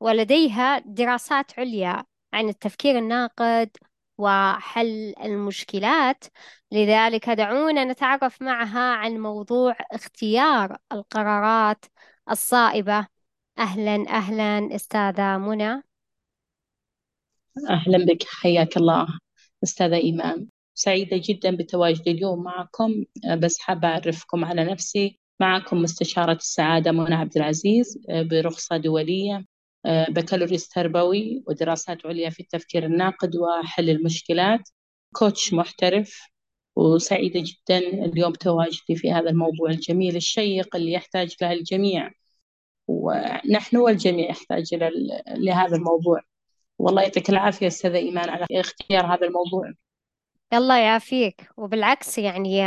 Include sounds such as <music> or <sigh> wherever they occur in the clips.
ولديها دراسات عليا عن التفكير الناقد وحل المشكلات لذلك دعونا نتعرف معها عن موضوع اختيار القرارات الصائبة. أهلا أهلا أستاذة منى. أهلا بك حياك الله أستاذة إيمان. سعيدة جدا بتواجدي اليوم معكم بس حابة أعرفكم على نفسي. معكم مستشارة السعادة منى عبد العزيز برخصة دولية. بكالوريوس تربوي ودراسات عليا في التفكير الناقد وحل المشكلات. كوتش محترف وسعيدة جدا اليوم تواجدي في هذا الموضوع الجميل الشيق اللي يحتاج له الجميع. ونحن والجميع يحتاج لهذا الموضوع. والله يعطيك العافية أستاذة إيمان على اختيار هذا الموضوع. الله يعافيك. وبالعكس يعني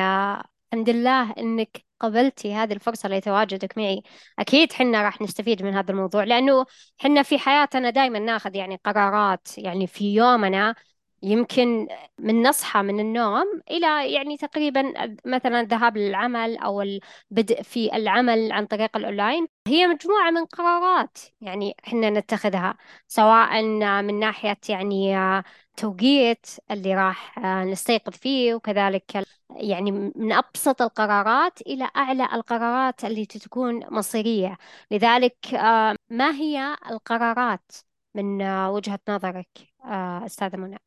الحمد لله إنك قبلتي هذه الفرصة لتواجدك معي. أكيد حنا راح نستفيد من هذا الموضوع لأنه حنا في حياتنا دائما ناخذ يعني قرارات يعني في يومنا يمكن من نصحى من النوم إلى يعني تقريبا مثلا الذهاب للعمل أو البدء في العمل عن طريق الأونلاين. هي مجموعة من قرارات يعني إحنا نتخذها سواء من ناحية يعني توقيت اللي راح نستيقظ فيه وكذلك يعني من أبسط القرارات إلى أعلى القرارات اللي تكون مصيرية. لذلك ما هي القرارات من وجهة نظرك أستاذة منى؟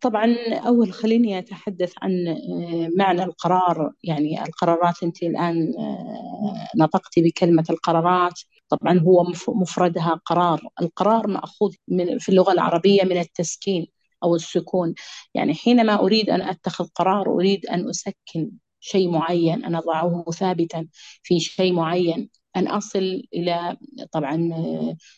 طبعا أول خليني أتحدث عن آه، معنى القرار. يعني القرارات أنت الآن آه، نطقتي بكلمة القرارات. طبعا هو مفردها قرار. القرار مأخوذ من في اللغة العربية من التسكين أو السكون. يعني حينما أريد أن أتخذ قرار أريد أن أسكن شيء معين أن أضعه ثابتا في شيء معين أن أصل إلى طبعا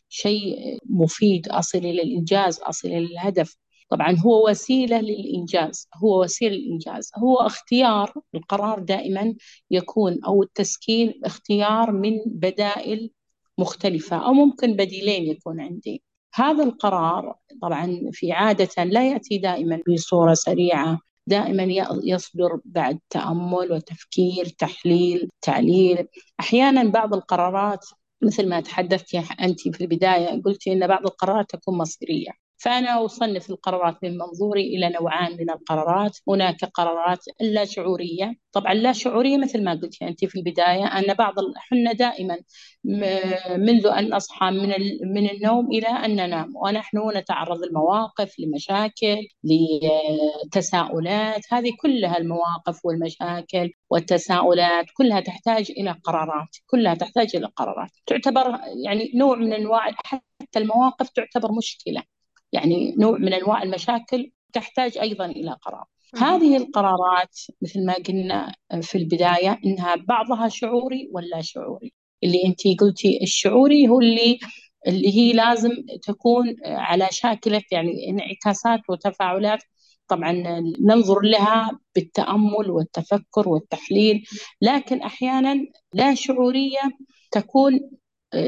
شيء مفيد أصل إلى الإنجاز أصل إلى الهدف. طبعا هو وسيلة للإنجاز هو وسيلة للإنجاز. هو اختيار القرار دائما يكون أو التسكين اختيار من بدائل مختلفة أو ممكن بديلين يكون عندي. هذا القرار طبعا في عادة لا يأتي دائما بصورة سريعة. دائما يصدر بعد تأمل وتفكير تحليل تعليل. أحيانا بعض القرارات مثل ما تحدثت أنت في البداية قلت أن بعض القرارات تكون مصيرية. فأنا أصنف القرارات من منظوري إلى نوعان من القرارات. هناك قرارات لا شعورية. طبعا لا شعورية مثل ما قلت أنت في البداية أن بعض حنا دائما منذ أن نصحى من من النوم إلى أن ننام. ونحن نتعرض لمواقف لمشاكل لتساؤلات. هذه كلها المواقف والمشاكل والتساؤلات كلها تحتاج إلى قرارات. كلها تحتاج إلى قرارات. تعتبر يعني نوع من أنواع حتى المواقف تعتبر مشكلة. يعني نوع من أنواع المشاكل تحتاج أيضا إلى قرار. هذه القرارات مثل ما قلنا في البداية إنها بعضها شعوري ولا شعوري. اللي أنت قلتي الشعوري هو اللي اللي هي لازم تكون على شاكله يعني انعكاسات وتفاعلات طبعا ننظر لها بالتأمل والتفكر والتحليل لكن أحيانا لا شعورية تكون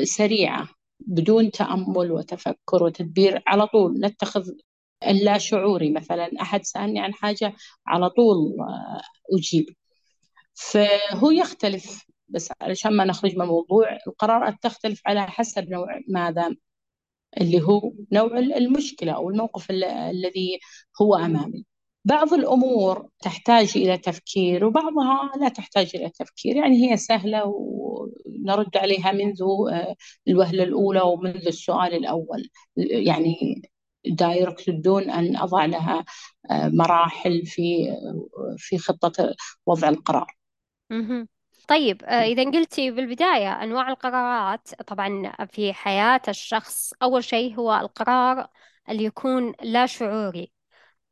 سريعة بدون تأمل وتفكر وتدبير على طول نتخذ اللا شعوري مثلا أحد سألني عن حاجة على طول أجيب. فهو يختلف بس علشان ما نخرج من الموضوع القرارات تختلف على حسب نوع ماذا اللي هو نوع المشكلة أو الموقف الذي هو أمامي. بعض الأمور تحتاج إلى تفكير وبعضها لا تحتاج إلى تفكير يعني هي سهلة ونرد عليها منذ آه، الوهلة الأولى ومنذ السؤال الأول. يعني دايركت دون أن أضع لها آه، مراحل في في خطة وضع القرار. طيب آه، إذا قلتي بالبداية أنواع القرارات طبعا في حياة الشخص أول شيء هو القرار اللي يكون لا شعوري.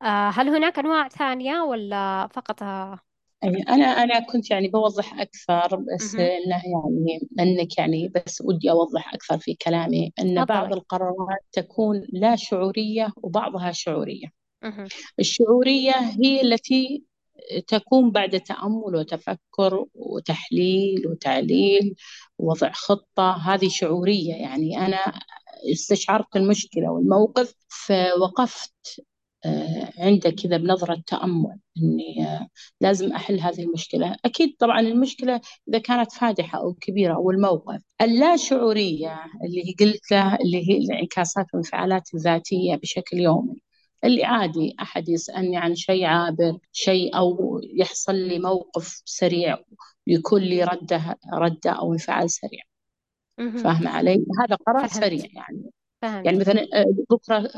هل هناك أنواع ثانية ولا فقط أنا أنا كنت يعني بوضح أكثر بس إنه يعني أنك يعني بس ودي أوضح أكثر في كلامي أن بعض القرارات تكون لا شعورية وبعضها شعورية. الشعورية هي التي تكون بعد تأمل وتفكر وتحليل وتعليل ووضع خطة هذه شعورية. يعني أنا استشعرت المشكلة والموقف فوقفت عنده كذا بنظرة تأمل إني آه، لازم أحل هذه المشكلة أكيد طبعا المشكلة إذا كانت فادحة أو كبيرة أو الموقف اللا شعورية اللي قلت له اللي هي الانعكاسات والانفعالات الذاتية بشكل يومي اللي عادي أحد يسألني عن شيء عابر شيء أو يحصل لي موقف سريع يكون لي ردة ردة أو انفعال سريع فاهمة علي؟ هذا قرار فهمت. سريع يعني فهمت. يعني مثلا آه، بكرة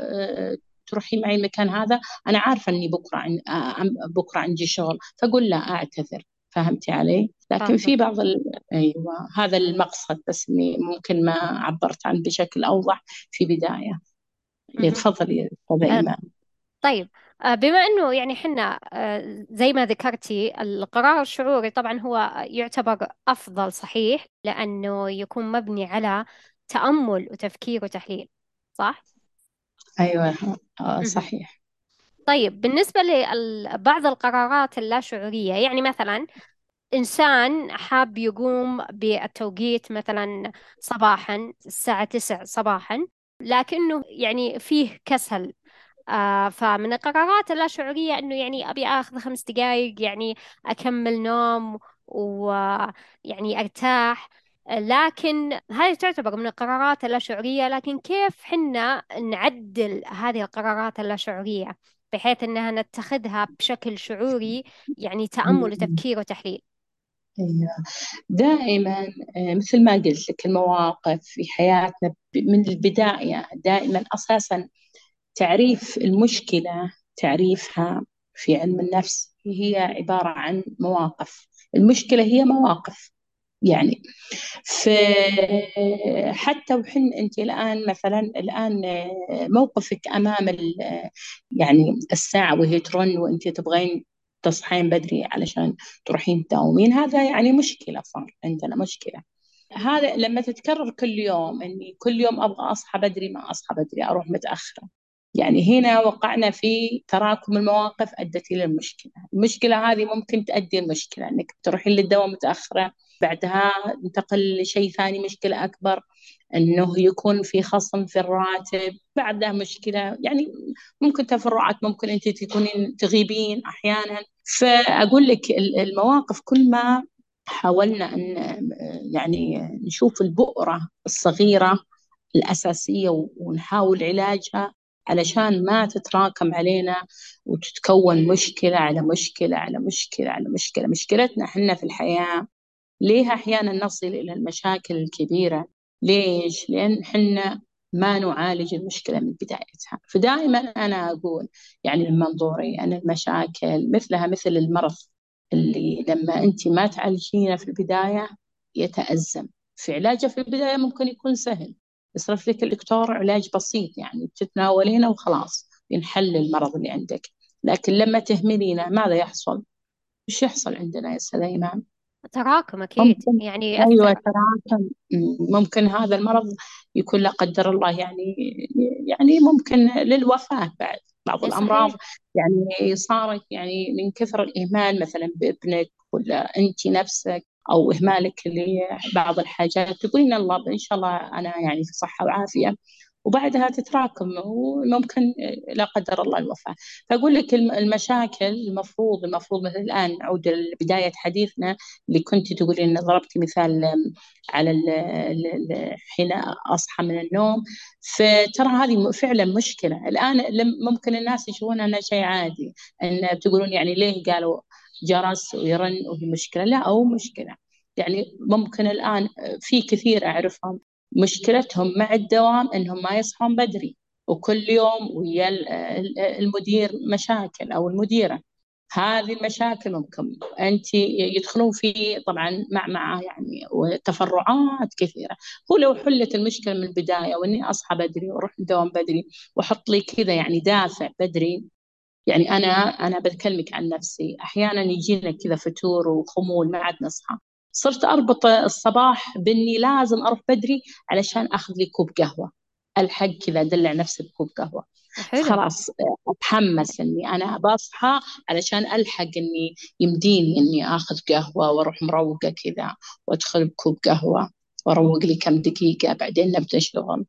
تروحي معي المكان هذا أنا عارفة إني بكرة عن... بكرة عندي شغل فاقول لا أعتذر. فهمتي علي؟ لكن في بعض ال... أيوه هذا المقصد بس إني ممكن ما عبرت عنه بشكل أوضح في بداية. تفضلي أستاذة آه، إيمان. طيب. آه، بما إنه يعني حنا آه، زي ما ذكرتي القرار الشعوري طبعا هو يعتبر أفضل صحيح لأنه يكون مبني على تأمل وتفكير وتحليل صح؟ أيوه. آه صحيح. طيب بالنسبة لبعض القرارات اللاشعورية يعني مثلا إنسان حاب يقوم بالتوقيت مثلا صباحا الساعة 9 صباحا لكنه يعني فيه كسل. آه فمن القرارات اللاشعورية إنه يعني أبي آخذ خمس دقايق يعني أكمل نوم ويعني أرتاح. لكن هذه تعتبر من القرارات اللاشعورية لكن كيف حنا نعدل هذه القرارات اللاشعورية بحيث أنها نتخذها بشكل شعوري يعني تأمل وتفكير وتحليل؟ أيوة. دائما آه، مثل ما قلت لك المواقف في حياتنا من البداية دائما أساسا تعريف المشكلة تعريفها في علم النفس هي عبارة عن مواقف. المشكلة هي مواقف. يعني. فحتى وحن أنت الآن مثلا الآن موقفك أمام يعني الساعة وهي ترن وأنت تبغين تصحين بدري علشان تروحين تداومين هذا يعني مشكلة صار عندنا مشكلة. هذا لما تتكرر كل يوم إني كل يوم أبغى أصحى بدري ما أصحى بدري أروح متأخرة. يعني هنا وقعنا في تراكم المواقف أدت إلى المشكلة، المشكلة هذه ممكن تؤدي المشكلة إنك تروحين للدوام متأخرة بعدها انتقل لشيء ثاني مشكلة أكبر إنه يكون في خصم في الراتب بعدها مشكلة. يعني ممكن تفرعات ممكن أنت تكونين تغيبين أحيانا. فأقول لك المواقف كل ما حاولنا إن يعني نشوف البؤرة الصغيرة الأساسية ونحاول علاجها علشان ما تتراكم علينا وتتكون مشكلة على مشكلة على مشكلة على مشكلة. مشكلتنا إحنا في الحياة ليه أحيانا نصل إلى المشاكل الكبيرة ليش؟ لأن إحنا ما نعالج المشكلة من بدايتها فدائما أنا أقول يعني من منظوري أن المشاكل مثلها مثل المرض اللي لما أنت ما تعالجينه في البداية يتأزم في علاجه في البداية ممكن يكون سهل يصرف لك الدكتور علاج بسيط يعني تتناولينه وخلاص ينحل المرض اللي عندك لكن لما تهملينه ماذا يحصل؟ إيش يحصل عندنا يا سليمان؟ تراكم أكيد. ممكن. يعني أيوة تراكم. ممكن هذا المرض يكون لا قدر الله يعني يعني ممكن للوفاة بعد بعض الأمراض. يعني صارت يعني من كثر الإهمال مثلا بابنك ولا أنت نفسك أو إهمالك لبعض الحاجات تقولين الله إن شاء الله أنا يعني في صحة وعافية. وبعدها تتراكم وممكن لا قدر الله الوفاة فأقول لك المشاكل المفروض المفروض مثل الآن نعود لبداية حديثنا اللي كنت تقولين ضربتي مثال على حين أصحى من النوم. فترى هذه فعلا مشكلة. الآن ممكن الناس يشوفونها أنها شيء عادي أن تقولون يعني ليه قالوا جرس ويرن وهي مشكلة؟ لا أو مشكلة. يعني ممكن الآن في كثير أعرفهم. مشكلتهم مع الدوام إنهم ما يصحون بدري وكل يوم ويا المدير مشاكل أو المديرة. هذه المشاكل ممكن انت يدخلون في طبعا مع مع يعني وتفرعات كثيرة. هو لو حلت المشكلة من البداية وإني أصحى بدري وأروح الدوام بدري وأحط لي كذا يعني دافع بدري يعني أنا أنا بكلمك عن نفسي. أحيانا يجينا كذا فتور وخمول ما عاد نصحى. صرت أربط الصباح بإني لازم أروح بدري علشان أخذ لي كوب قهوة. ألحق كذا أدلع نفسي بكوب قهوة. حلو. خلاص أتحمس إني أنا بصحى علشان ألحق إني يمديني إني أخذ قهوة وأروح مروقة كذا وأدخل بكوب قهوة وأروق لي كم دقيقة بعدين نبدأ شغل.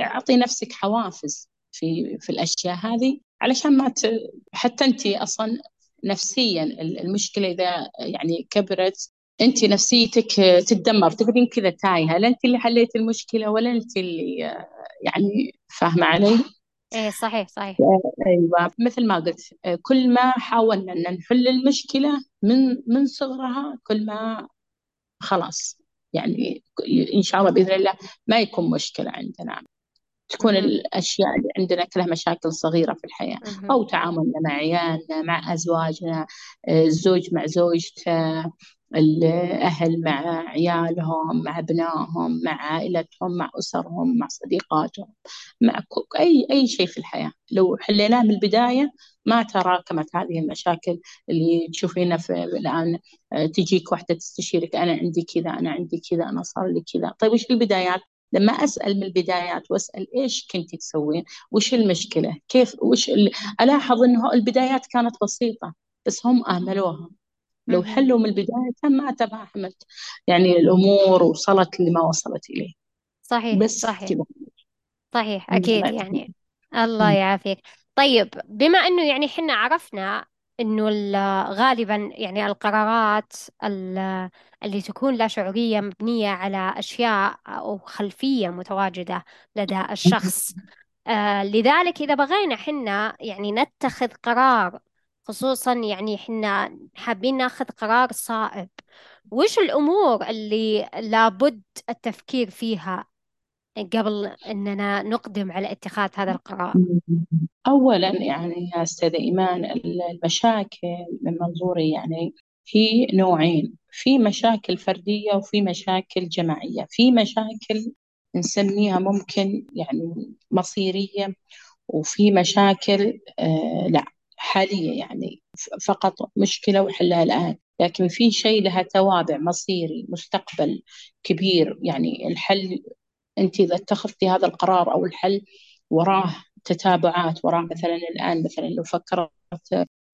أعطي نفسك حوافز في في الأشياء هذه علشان ما ت... حتى انت أصلا نفسيا المشكلة إذا يعني كبرت انت نفسيتك تتدمر تقعدين كذا تايهة لا انت اللي حليتي المشكلة ولا انت اللي يعني فاهمة علي؟ إيه صحيح صحيح. أيوه. مثل ما قلت كل ما حاولنا أن نحل المشكلة من من صغرها كل ما خلاص يعني إن شاء الله بإذن الله ما يكون مشكلة عندنا. تكون الأشياء اللي عندنا كلها مشاكل صغيرة في الحياة. أو تعاملنا مع عيالنا مع أزواجنا الزوج مع زوجته الأهل مع عيالهم مع أبنائهم مع عائلتهم مع أسرهم مع صديقاتهم مع أي أي شيء في الحياة. لو حليناه من البداية ما تراكمت هذه المشاكل اللي تشوفينها في الآن. تجيك واحدة تستشيرك أنا عندي كذا أنا عندي كذا أنا صار لي كذا. طيب وش البدايات؟ لما أسأل من البدايات وأسأل إيش كنت تسوين؟ وش المشكلة؟ كيف وش ألاحظ إنه البدايات كانت بسيطة بس هم اهملوها لو حلوا من البداية ما تفاهمت يعني الأمور وصلت لما وصلت إليه. صحيح بس صحيح. كذا صحيح أكيد يعني. الله يعافيك. طيب بما أنه يعني حنا عرفنا إنه غالبا يعني القرارات اللي تكون لا شعورية مبنية على أشياء أو خلفية متواجدة لدى الشخص آه لذلك إذا بغينا حنا يعني نتخذ قرار خصوصا يعني إحنا حابين ناخذ قرار صائب. وش الأمور اللي لابد التفكير فيها قبل أننا نقدم على اتخاذ هذا القرار؟ أولا يعني يا أستاذ إيمان المشاكل من منظوري يعني في نوعين. في مشاكل فردية وفي مشاكل جماعية. في مشاكل نسميها ممكن يعني مصيرية وفي مشاكل آه لا. حالية يعني فقط مشكلة وحلها الآن. لكن في شيء لها توابع مصيري مستقبل كبير. يعني الحل أنت إذا اتخذتي هذا القرار أو الحل وراه تتابعات وراه مثلا الآن مثلا لو فكرت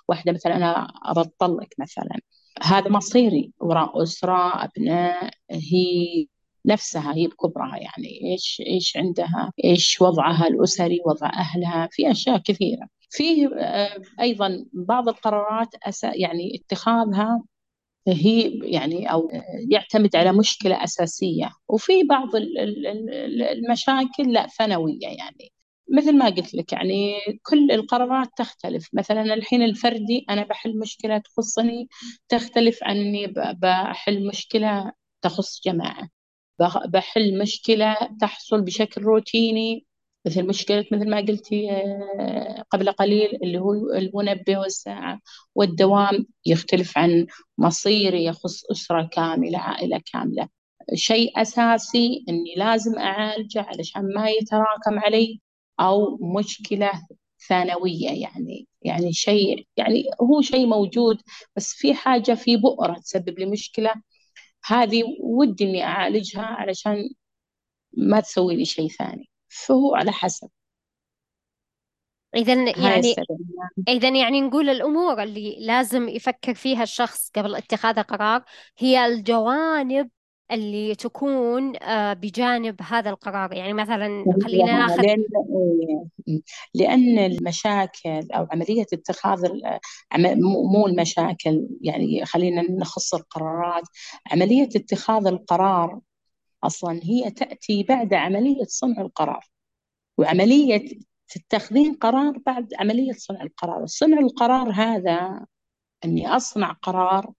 واحدة مثلا أنا أبطلق مثلا. هذا مصيري وراء أسرة أبناء هي نفسها هي بكبرها يعني إيش إيش عندها إيش وضعها الأسري وضع أهلها في أشياء كثيرة. في آه، أيضا بعض القرارات يعني اتخاذها هي يعني أو يعتمد على مشكلة أساسية. وفي بعض المشاكل لا ثانويه يعني. مثل ما قلت لك يعني كل القرارات تختلف. مثلا الحين الفردي أنا بحل مشكلة تخصني تختلف عن اني بحل مشكلة تخص جماعة. بحل مشكلة تحصل بشكل روتيني مثل مشكلة مثل ما قلتي آه، قبل قليل اللي هو المنبه والساعة والدوام يختلف عن مصيري يخص أسرة كاملة عائلة كاملة. شيء أساسي أني لازم أعالجه علشان ما يتراكم علي أو مشكلة ثانوية يعني يعني شيء يعني هو شيء موجود بس في حاجة في بؤرة تسبب لي مشكلة. هذه ودي إني أعالجها علشان ما تسوي لي شيء ثاني. فهو على حسب. إذا يعني إذا يعني نقول الأمور اللي لازم يفكر فيها الشخص قبل اتخاذ قرار هي الجوانب اللي تكون آه، بجانب هذا القرار. يعني مثلا خلينا ناخذ لأن لأن المشاكل أو عملية اتخاذ مو المشاكل يعني خلينا نخص القرارات. عملية اتخاذ القرار أصلا هي تأتي بعد عملية صنع القرار وعملية تتخذين قرار بعد عملية صنع القرار. صنع القرار هذا أني أصنع قرار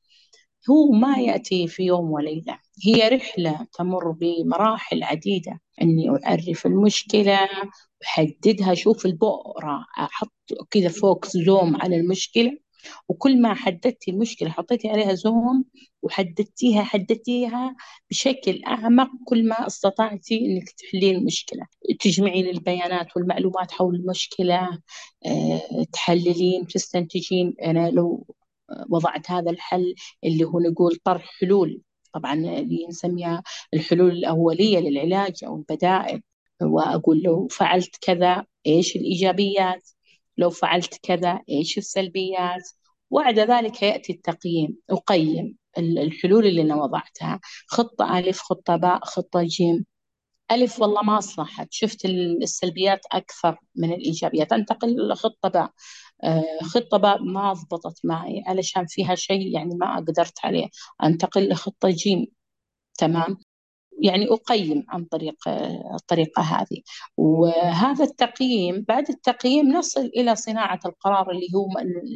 هو ما يأتي في يوم وليلة. هي رحلة تمر بمراحل عديدة. أني أعرف المشكلة أحددها أشوف البؤرة أحط كذا فوق زوم على المشكلة. وكل ما حددتي المشكلة حطيتي عليها زوم وحددتيها حددتيها بشكل أعمق كل ما استطعتي إنك تحلين المشكلة. تجمعين البيانات والمعلومات حول المشكلة أه، تحللين تستنتجين. أنا لو وضعت هذا الحل اللي هو نقول طرح حلول طبعا اللي نسميها الحلول الأولية للعلاج أو البدائل. وأقول لو فعلت كذا إيش الإيجابيات؟ لو فعلت كذا إيش السلبيات؟ وبعد ذلك يأتي التقييم أقيم الحلول اللي أنا وضعتها. خطة ألف خطة باء خطة جيم. ألف والله ما صلحت شفت السلبيات أكثر من الإيجابيات. أنتقل لخطة باء. آه، خطة باء ما ضبطت معي علشان فيها شيء يعني ما قدرت عليه. أنتقل لخطة جيم. تمام؟ يعني أقيم عن طريق الطريقة هذه. وهذا التقييم بعد التقييم نصل إلى صناعة القرار اللي هو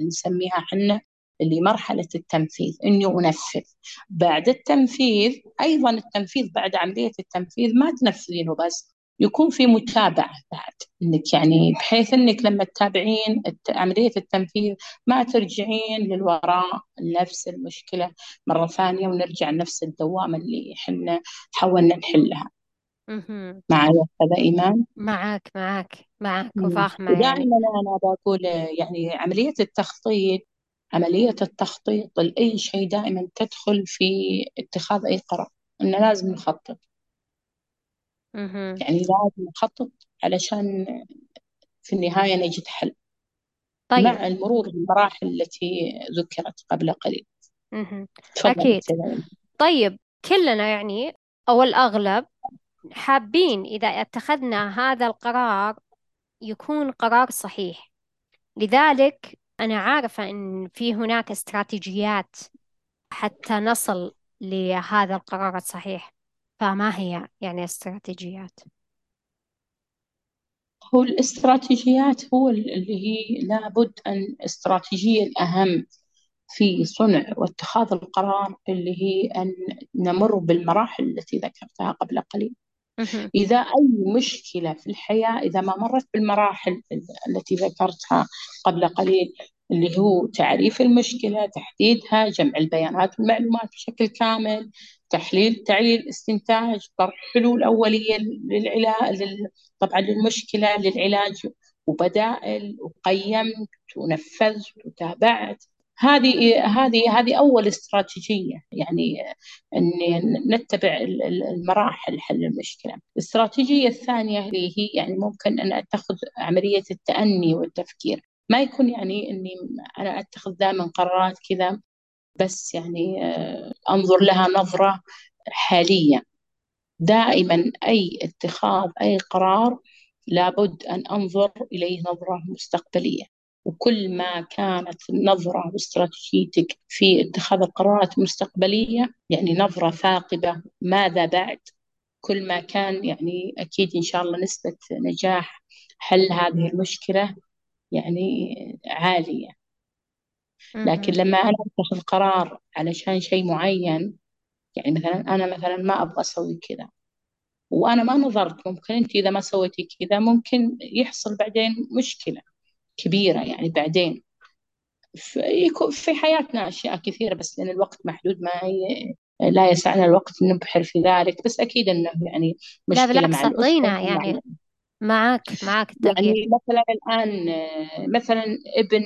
نسميها حنا اللي مرحلة التنفيذ إني أنفذ. بعد التنفيذ أيضا التنفيذ بعد عملية التنفيذ ما تنفذينه بس يكون في متابعة بعد. إنك يعني بحيث إنك لما تتابعين عملية التنفيذ ما ترجعين للوراء نفس المشكلة مرة ثانية ونرجع لنفس الدوامة اللي إحنا حاولنا نحلها. معي هذا إيمان؟ معك معك معك وفاهمة يعني. دائما أنا بقول يعني عملية التخطيط عملية التخطيط لأي شيء دائما تدخل في اتخاذ أي قرار. إنه لازم نخطط. يعني لازم نخطط علشان في النهاية نجد حل طيب. مع المرور بالمراحل التي ذكرت قبل قليل. أكيد. طيب كلنا يعني أو الأغلب حابين إذا اتخذنا هذا القرار يكون قرار صحيح. لذلك أنا عارفة أن في هناك استراتيجيات حتى نصل لهذا القرار الصحيح. فما هي يعني استراتيجيات؟ هو الاستراتيجيات هو اللي هي لابد أن الاستراتيجية الأهم في صنع واتخاذ القرار اللي هي أن نمر بالمراحل التي ذكرتها قبل قليل. إذا أي مشكلة في الحياة إذا ما مرت بالمراحل التي ذكرتها قبل قليل اللي هو تعريف المشكلة تحديدها جمع البيانات والمعلومات بشكل كامل تحليل تعليل استنتاج طرح حلول أولية للعلاج طبعا للمشكلة للعلاج وبدائل وقيمت ونفذت وتابعت هذه هذه هذه أول استراتيجية يعني إن نتبع المراحل حل المشكلة. الاستراتيجية الثانية اللي هي يعني ممكن أن أتخذ عملية التأني والتفكير، ما يكون يعني إني أنا أتخذ دائما قرارات كذا بس يعني آه، أنظر لها نظرة حالية. دائما أي اتخاذ أي قرار لابد أن أنظر إليه نظرة مستقبلية. وكل ما كانت النظرة واستراتيجيتك في اتخاذ القرارات المستقبلية يعني نظرة ثاقبة ماذا بعد كل ما كان يعني أكيد إن شاء الله نسبة نجاح حل هذه المشكلة يعني عالية لكن لما أنا أتخذ قرار علشان شيء معين يعني مثلا أنا مثلا ما أبغى أسوي كذا وأنا ما نظرت ممكن أنت إذا ما سويتي كذا ممكن يحصل بعدين مشكلة كبيرة يعني بعدين. في حياتنا أشياء كثيرة بس لأن الوقت محدود ما لا يسعنا الوقت نبحر في ذلك بس أكيد أنه يعني مشكلة لا بالعكس مع أعطينا يعني. معك معك التغيير يعني مثلا الآن مثلا ابن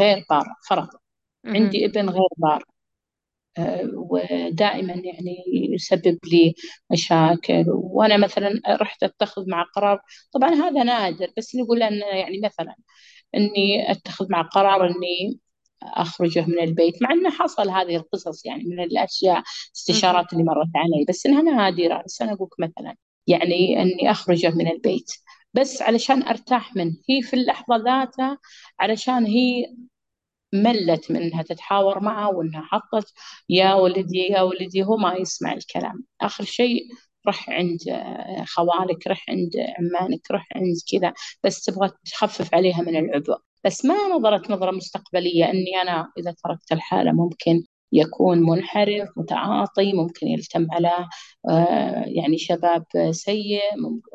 غير بار فرضا عندي ابن غير بار ودائما يعني يسبب لي مشاكل. وأنا مثلا رحت أتخذ مع قرار طبعا هذا نادر بس نقول أن يعني مثلا إني أتخذ مع قرار إني أخرجه من البيت مع إنه حصل هذه القصص يعني من الأشياء استشارات اللي مرت علي بس إنها نادرة. بس أنا أقول مثلا يعني أني أخرجه من البيت. بس علشان أرتاح منه. هي في اللحظة ذاتها علشان هي ملت من انها تتحاور معه وإنها حطت يا ولدي يا ولدي هو ما يسمع الكلام. آخر شيء رح عند خوالك رح عند عمانك رح عند كذا. بس تبغى تخفف عليها من العبء بس ما نظرت نظرة مستقبلية أني أنا إذا تركت الحالة ممكن يكون منحرف متعاطي ممكن يلتم على آه، يعني شباب سيء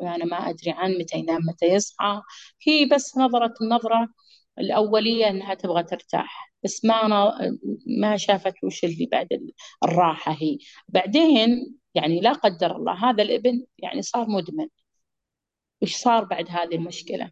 أنا ما أدري عن متى ينام متى يصحى. هي بس نظرة النظرة الأولية إنها تبغى ترتاح. بس ما ما شافت وش اللي بعد الراحة هي. بعدين يعني لا قدر الله هذا الابن يعني صار مدمن. وش صار بعد هذه المشكلة؟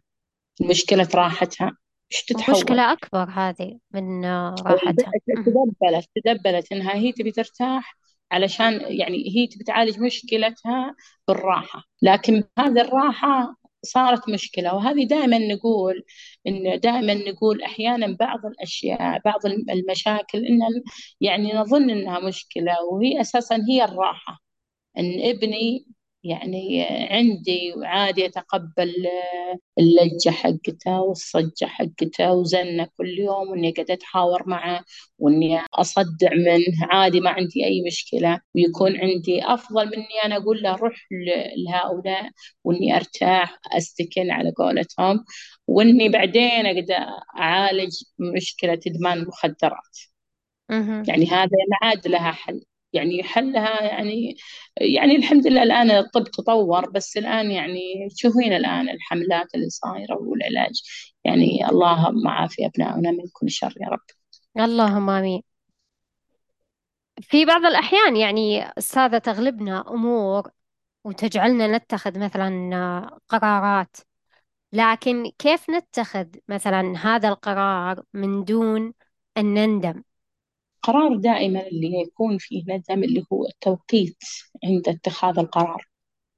مشكلة راحتها. تتحول؟ مشكلة أكبر هذه من راحتها. تدبلت تدبلت إنها هي تبي ترتاح علشان يعني هي تبي تعالج مشكلتها بالراحة. لكن هذه الراحة صارت مشكلة. وهذه دائما نقول إن دائما نقول أحيانا بعض الأشياء بعض المشاكل إن يعني نظن إنها مشكلة وهي أساسا هي الراحة. إن ابني يعني عندي عادي يتقبل اللجة حقته والصجة حقته وزنه كل يوم وإني قاعدة أتحاور معه وإني أصدع منه. عادي ما عندي أي مشكلة. ويكون عندي أفضل مني أنا أقول له روح لهؤلاء وإني أرتاح أستكن على قولتهم وإني بعدين أقدر أعالج مشكلة إدمان المخدرات يعني هذا ما عاد لها حل. يعني حلها يعني يعني الحمد لله الآن الطب تطور بس الآن يعني تشوفين الآن الحملات اللي صايرة والعلاج؟ يعني اللهم عافي أبنائنا من كل شر يا رب. اللهم آمين. في بعض الأحيان يعني أستاذة تغلبنا أمور وتجعلنا نتخذ مثلا قرارات لكن كيف نتخذ مثلا هذا القرار من دون أن نندم؟ القرار دائما اللي يكون فيه ندم اللي هو التوقيت عند اتخاذ القرار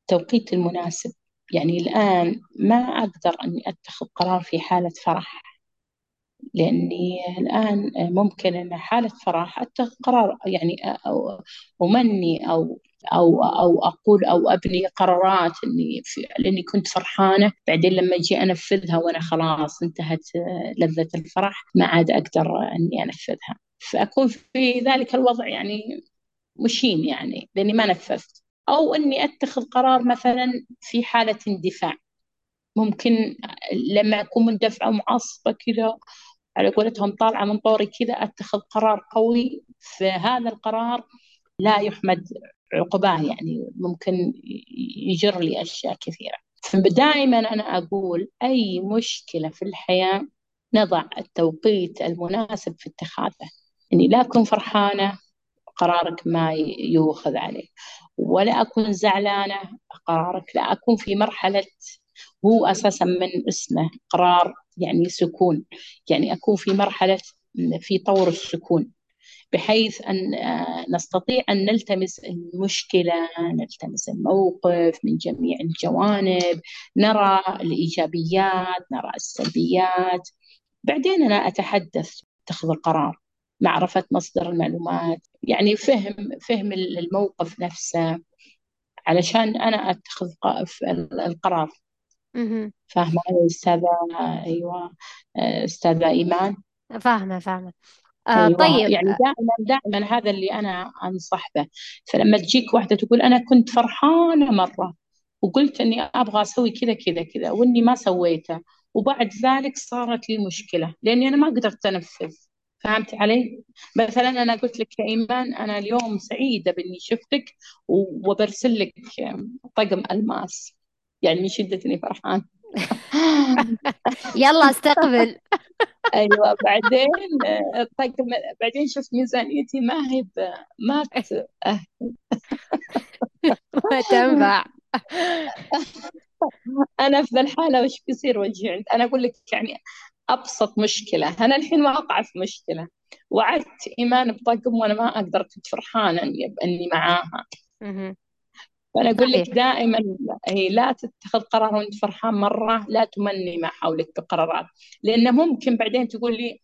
التوقيت المناسب. يعني الآن ما أقدر أني أتخذ قرار في حالة فرح لأني الآن ممكن أن حالة فرح أتخذ قرار يعني أو أمني أو أو أو أقول أو أبني قرارات إني في لأني كنت فرحانة. بعدين لما أجي أنفذها وأنا خلاص انتهت لذة الفرح ما عاد أقدر إني أنفذها. فأكون في ذلك الوضع يعني مشين يعني لأني ما نفذت. أو إني أتخذ قرار مثلا في حالة اندفاع. ممكن لما أكون مندفعة ومعصبة كذا على قولتهم طالعة من طوري كذا أتخذ قرار قوي. فهذا القرار لا يحمد عقباه يعني ممكن يجر لي أشياء كثيرة. فدائما أنا أقول أي مشكلة في الحياة نضع التوقيت المناسب في اتخاذه. إني لا أكون فرحانة قرارك ما يؤخذ عليه ولا أكون زعلانة قرارك لا. أكون في مرحلة هو أساسا من اسمه قرار يعني سكون. يعني أكون في مرحلة في طور السكون. بحيث أن نستطيع أن نلتمس المشكلة نلتمس الموقف من جميع الجوانب نرى الإيجابيات نرى السلبيات. بعدين أنا أتحدث اتخذ القرار معرفة مصدر المعلومات يعني فهم فهم الموقف نفسه علشان أنا أتخذ القرار. فاهمة أستاذة؟ أيوة أستاذة إيمان؟ فاهمة فاهمة. آه أيوة. طيب. يعني دائما دائما هذا اللي أنا أنصح به فلما تجيك واحدة تقول أنا كنت فرحانة مرة وقلت إني أبغى أسوي كذا كذا كذا وإني ما سويته وبعد ذلك صارت لي مشكلة لأني أنا ما قدرت أنفذ. فهمت علي؟ مثلا أنا قلت لك يا إيمان أنا اليوم سعيدة بإني شفتك وبرسل لك طقم ألماس. يعني من شدة إني فرحان <laughs> يلا استقبل. <laughs> أيوه بعدين الطقم بعدين شفت ميزانيتي ما هي ما <laughs> ما تنفع. <laughs> أنا في ذا الحالة وش بيصير وجهي أنا أقول لك يعني أبسط مشكلة. أنا الحين واقعة في مشكلة. وعدت إيمان بطقم وأنا ما أقدر كنت فرحانة اني إني معاها. فأنا أقول لك دائما هي لا تتخذ قرار وأنت فرحان مرة لا تمني ما حولك بقرارات. لأنه ممكن بعدين تقول لي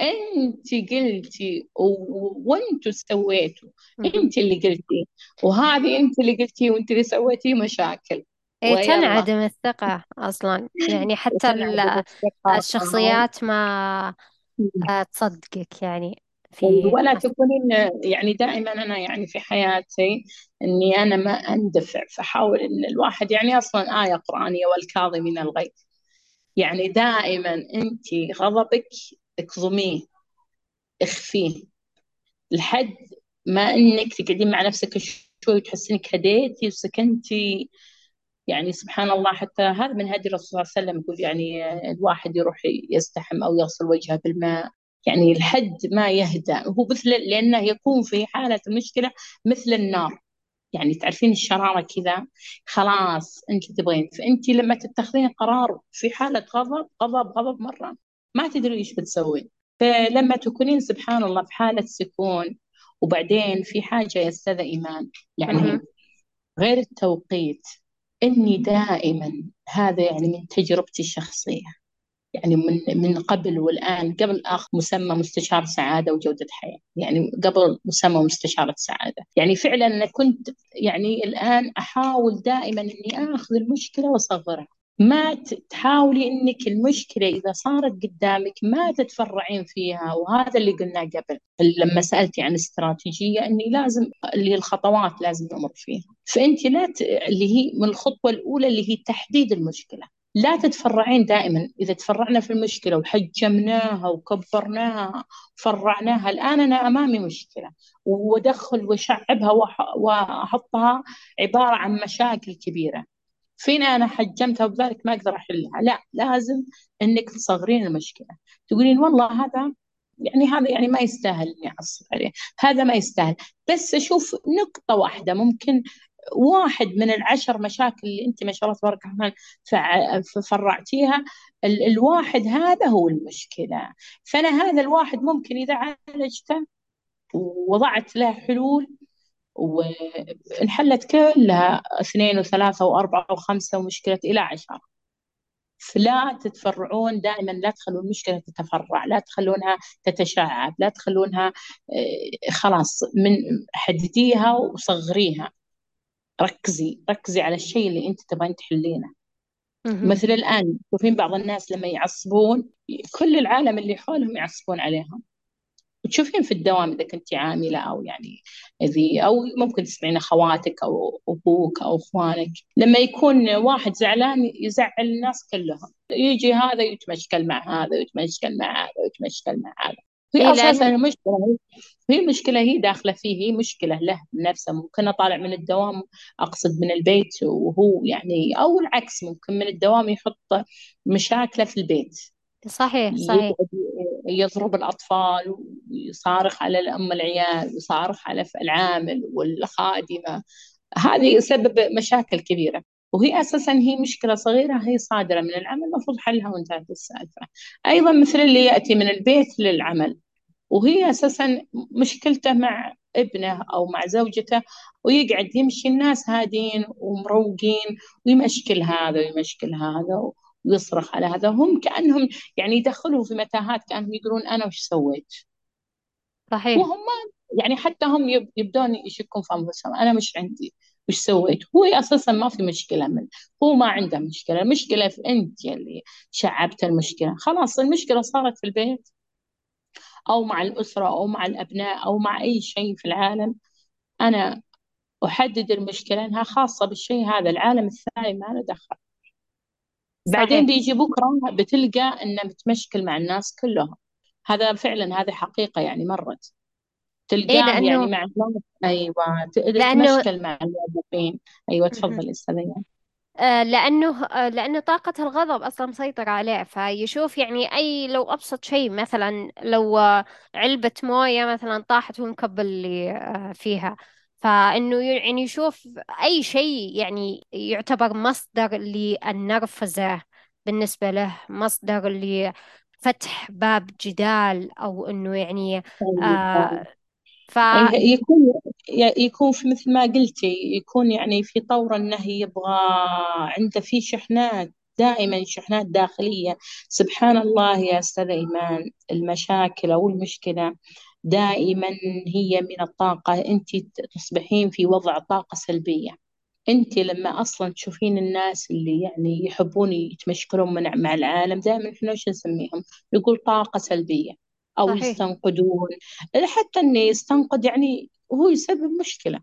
أنت قلتي وانتوا سويتوا أنت اللي قلتي وهذه أنت اللي قلتي وأنت اللي سويتي مشاكل. إيه تنعدم الثقة أصلا. يعني حتى الشخصيات ما آه، تصدقك يعني. في ولا تكونين يعني دائما أنا يعني في حياتي إني أنا ما أندفع فحاول إن الواحد يعني أصلا آية قرآنية والكاظمين الغيظ. يعني دائما أنت غضبك اكظميه اخفيه. لحد ما إنك تقعدين مع نفسك شوي وتحسين إنك هديتي وسكنتي. يعني سبحان الله حتى هذا من هدي الرسول صلى الله عليه وسلم يقول يعني الواحد يروح يستحم أو يغسل وجهه بالماء. يعني الحد ما يهدأ هو مثل لأنه يكون في حالة المشكلة مثل النار. يعني تعرفين الشرارة كذا؟ خلاص أنت تبغين فأنت لما تتخذين قرار في حالة غضب غضب غضب مرة ما تدري إيش بتسوي فلما تكونين سبحان الله في حالة سكون وبعدين في حاجة يا أستاذة إيمان يعني غير التوقيت إني دائما هذا يعني من تجربتي الشخصية. يعني من من قبل والآن قبل آخذ مسمى مستشار سعادة وجودة حياة. يعني قبل مسمى مستشارة سعادة. يعني فعلا أنا كنت يعني الآن أحاول دائما إني آخذ المشكلة وأصغرها. ما تحاولي إنك المشكلة إذا صارت قدامك ما تتفرعين فيها وهذا اللي قلناه قبل. لما سألتي عن استراتيجية إني لازم اللي الخطوات لازم نمر فيها. فأنت لا ت... اللي هي من الخطوة الأولى اللي هي تحديد المشكلة. لا تتفرعين دائما. إذا تفرعنا في المشكلة وحجمناها وكبرناها وفرعناها الآن أنا أمامي مشكلة وأدخل وأشعبها وأحطها عبارة عن مشاكل كبيرة. فينا أنا حجمتها وبذلك ما أقدر أحلها؟ لا لازم إنك تصغرين المشكلة. تقولين والله هذا يعني هذا يعني ما يستاهل إني اعصب عليه. هذا ما يستاهل. بس أشوف نقطة واحدة ممكن واحد من العشر مشاكل اللي أنت ما شاء الله تبارك الرحمن فرعتيها الواحد هذا هو المشكلة. فأنا هذا الواحد ممكن إذا عالجته ووضعت له حلول وانحلت كلها اثنين وثلاثة وأربعة وخمسة ومشكلة إلى عشرة. فلا تتفرعون دائما لا تخلون المشكلة تتفرع لا تخلونها تتشعب لا تخلونها آه، خلاص من حدديها وصغريها. ركزي ركزي على الشيء اللي أنت تبغين تحلينه. مثل الآن تشوفين بعض الناس لما يعصبون كل العالم اللي حولهم يعصبون عليهم وتشوفين في الدوام إذا كنت عاملة أو يعني ذي أو ممكن تسمعين أخواتك أو أبوك أو أخوانك. لما يكون واحد زعلان يزعل الناس كلهم. يجي هذا يتمشكل مع هذا ويتمشكل مع هذا ويتمشكل مع هذا. هي إيه أساسا المشكلة هي مشكلة هي داخلة فيه هي مشكلة له نفسه. ممكن طالع من الدوام أقصد من البيت وهو يعني أو العكس ممكن من الدوام يحط مشاكله في البيت. صحيح صحيح. يضرب الأطفال ويصارخ على الأم العيال ويصارخ على العامل والخادمة. هذه يسبب مشاكل كبيرة. وهي أساسا هي مشكلة صغيرة هي صادرة من العمل المفروض حلها وانتهت السالفة أيضا مثل اللي يأتي من البيت للعمل وهي أساسا مشكلته مع ابنه أو مع زوجته ويقعد يمشي الناس هادين ومروقين ويمشكل هذا ويمشكل هذا ويصرخ على هذا. هم كأنهم يعني يدخلوا في متاهات كأنهم يقولون أنا وش سويت؟ صحيح. وهم يعني حتى هم يبدون يشكون في أنفسهم أنا مش عندي. وش سويت؟ هو أساسا ما في مشكلة من هو ما عنده مشكلة. المشكلة في أنت اللي شعبت المشكلة. خلاص المشكلة صارت في البيت أو مع الأسرة أو مع الأبناء أو مع أي شيء في العالم. أنا أحدد المشكلة أنها خاصة بالشيء هذا. العالم الثاني ما له دخل. بعدين بيجي بكرة بتلقى إنه متمشكل مع الناس كلهم. هذا فعلا هذه حقيقة يعني مرت. تلقاه إيه لأنه... يعني مع أيوه لأنه... تمشكل مع الموظفين أيوه تفضلي أستاذة آه، لأنه آه، لأنه طاقة الغضب أصلا مسيطرة عليه فيشوف يعني أي لو أبسط شيء مثلا لو علبة موية مثلا طاحت ومكب اللي فيها. فإنه يعني يشوف أي شيء يعني يعتبر مصدر للنرفزة بالنسبة له مصدر لفتح باب جدال أو إنه يعني آه ف يكون يكون في مثل ما قلتي يكون يعني في طور إنه يبغى عنده في شحنات دائما شحنات داخلية. سبحان الله يا أستاذ إيمان المشاكل أو المشكلة دائما هي من الطاقة. أنت تصبحين في وضع طاقة سلبية. أنت لما أصلا تشوفين الناس اللي يعني يحبون يتمشكلون مع العالم دائما إحنا وش نسميهم؟ نقول طاقة سلبية. أو صحيح. يستنقدون. حتى إنه يستنقد يعني هو يسبب مشكلة.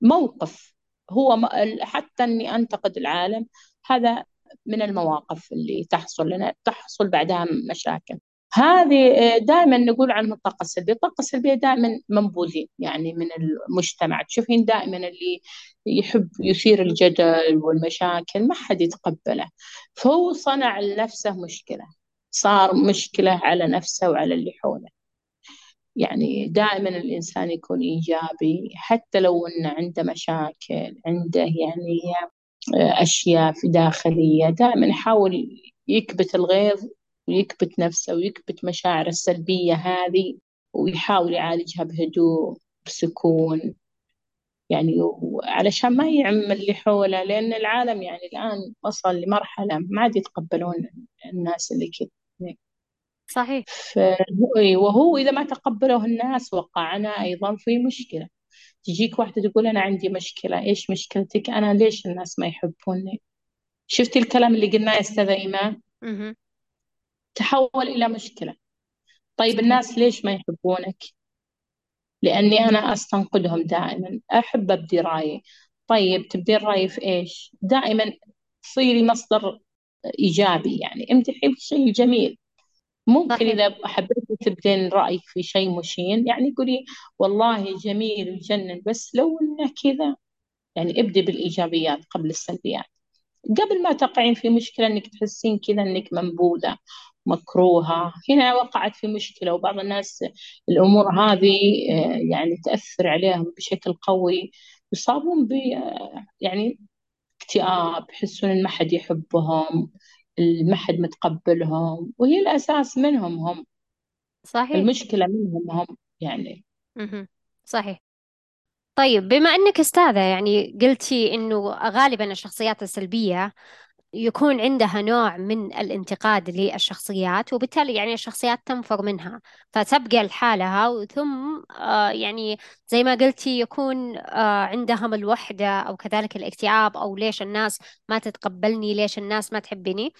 موقف. هو حتى إني أنتقد العالم هذا من المواقف اللي تحصل لنا تحصل بعدها مشاكل. هذه دائما نقول عنهم الطاقة السلبية الطاقة السلبية دائما منبوذين يعني من المجتمع. تشوفين دائما اللي يحب يثير الجدل والمشاكل ما حد يتقبله. فهو صنع لنفسه مشكلة. صار مشكلة على نفسه وعلى اللي حوله. يعني دائما الإنسان يكون إيجابي حتى لو أنه عنده مشاكل عنده يعني أشياء في داخلية دائما يحاول يكبت الغيظ ويكبت نفسه ويكبت مشاعره السلبية هذه ويحاول يعالجها بهدوء بسكون. يعني علشان ما يعم اللي حوله لأن العالم يعني الآن وصل لمرحلة ما عاد يتقبلون الناس اللي كذا. صحيح. وهو إذا ما تقبله الناس وقعنا أيضا في مشكلة. تجيك واحدة تقول أنا عندي مشكلة إيش مشكلتك؟ أنا ليش الناس ما يحبوني؟ شفتي الكلام اللي قلناه يا أستاذة إيمان؟ تحول إلى مشكلة. طيب الناس ليش ما يحبونك؟ لأني أنا أستنقدهم دائما. أحب أبدي رأيي. طيب تبدين رأيي في إيش؟ دائما تصيري مصدر إيجابي يعني. امدحي في شيء جميل. ممكن صحيح. إذا حبيتي تبدين رأيك في شيء مشين يعني قولي والله جميل ويجنن بس لو إنه كذا يعني ابدي بالإيجابيات قبل السلبيات. قبل ما تقعين في مشكلة إنك تحسين كذا إنك منبوذة مكروهة. هنا وقعت في مشكلة وبعض الناس الأمور هذه آه، يعني تأثر عليهم بشكل قوي يصابون ب آه، يعني اكتئاب يحسون إن ما حد يحبهم ما حد متقبلهم وهي الأساس منهم هم. صحيح. المشكلة منهم هم يعني. صحيح. طيب بما أنك أستاذة يعني قلتي إنه غالبا الشخصيات السلبية يكون عندها نوع من الانتقاد للشخصيات وبالتالي يعني الشخصيات تنفر منها فتبقى لحالها ثم آه يعني زي ما قلتي يكون آه عندهم الوحدة أو كذلك الاكتئاب أو ليش الناس ما تتقبلني ليش الناس ما تحبني.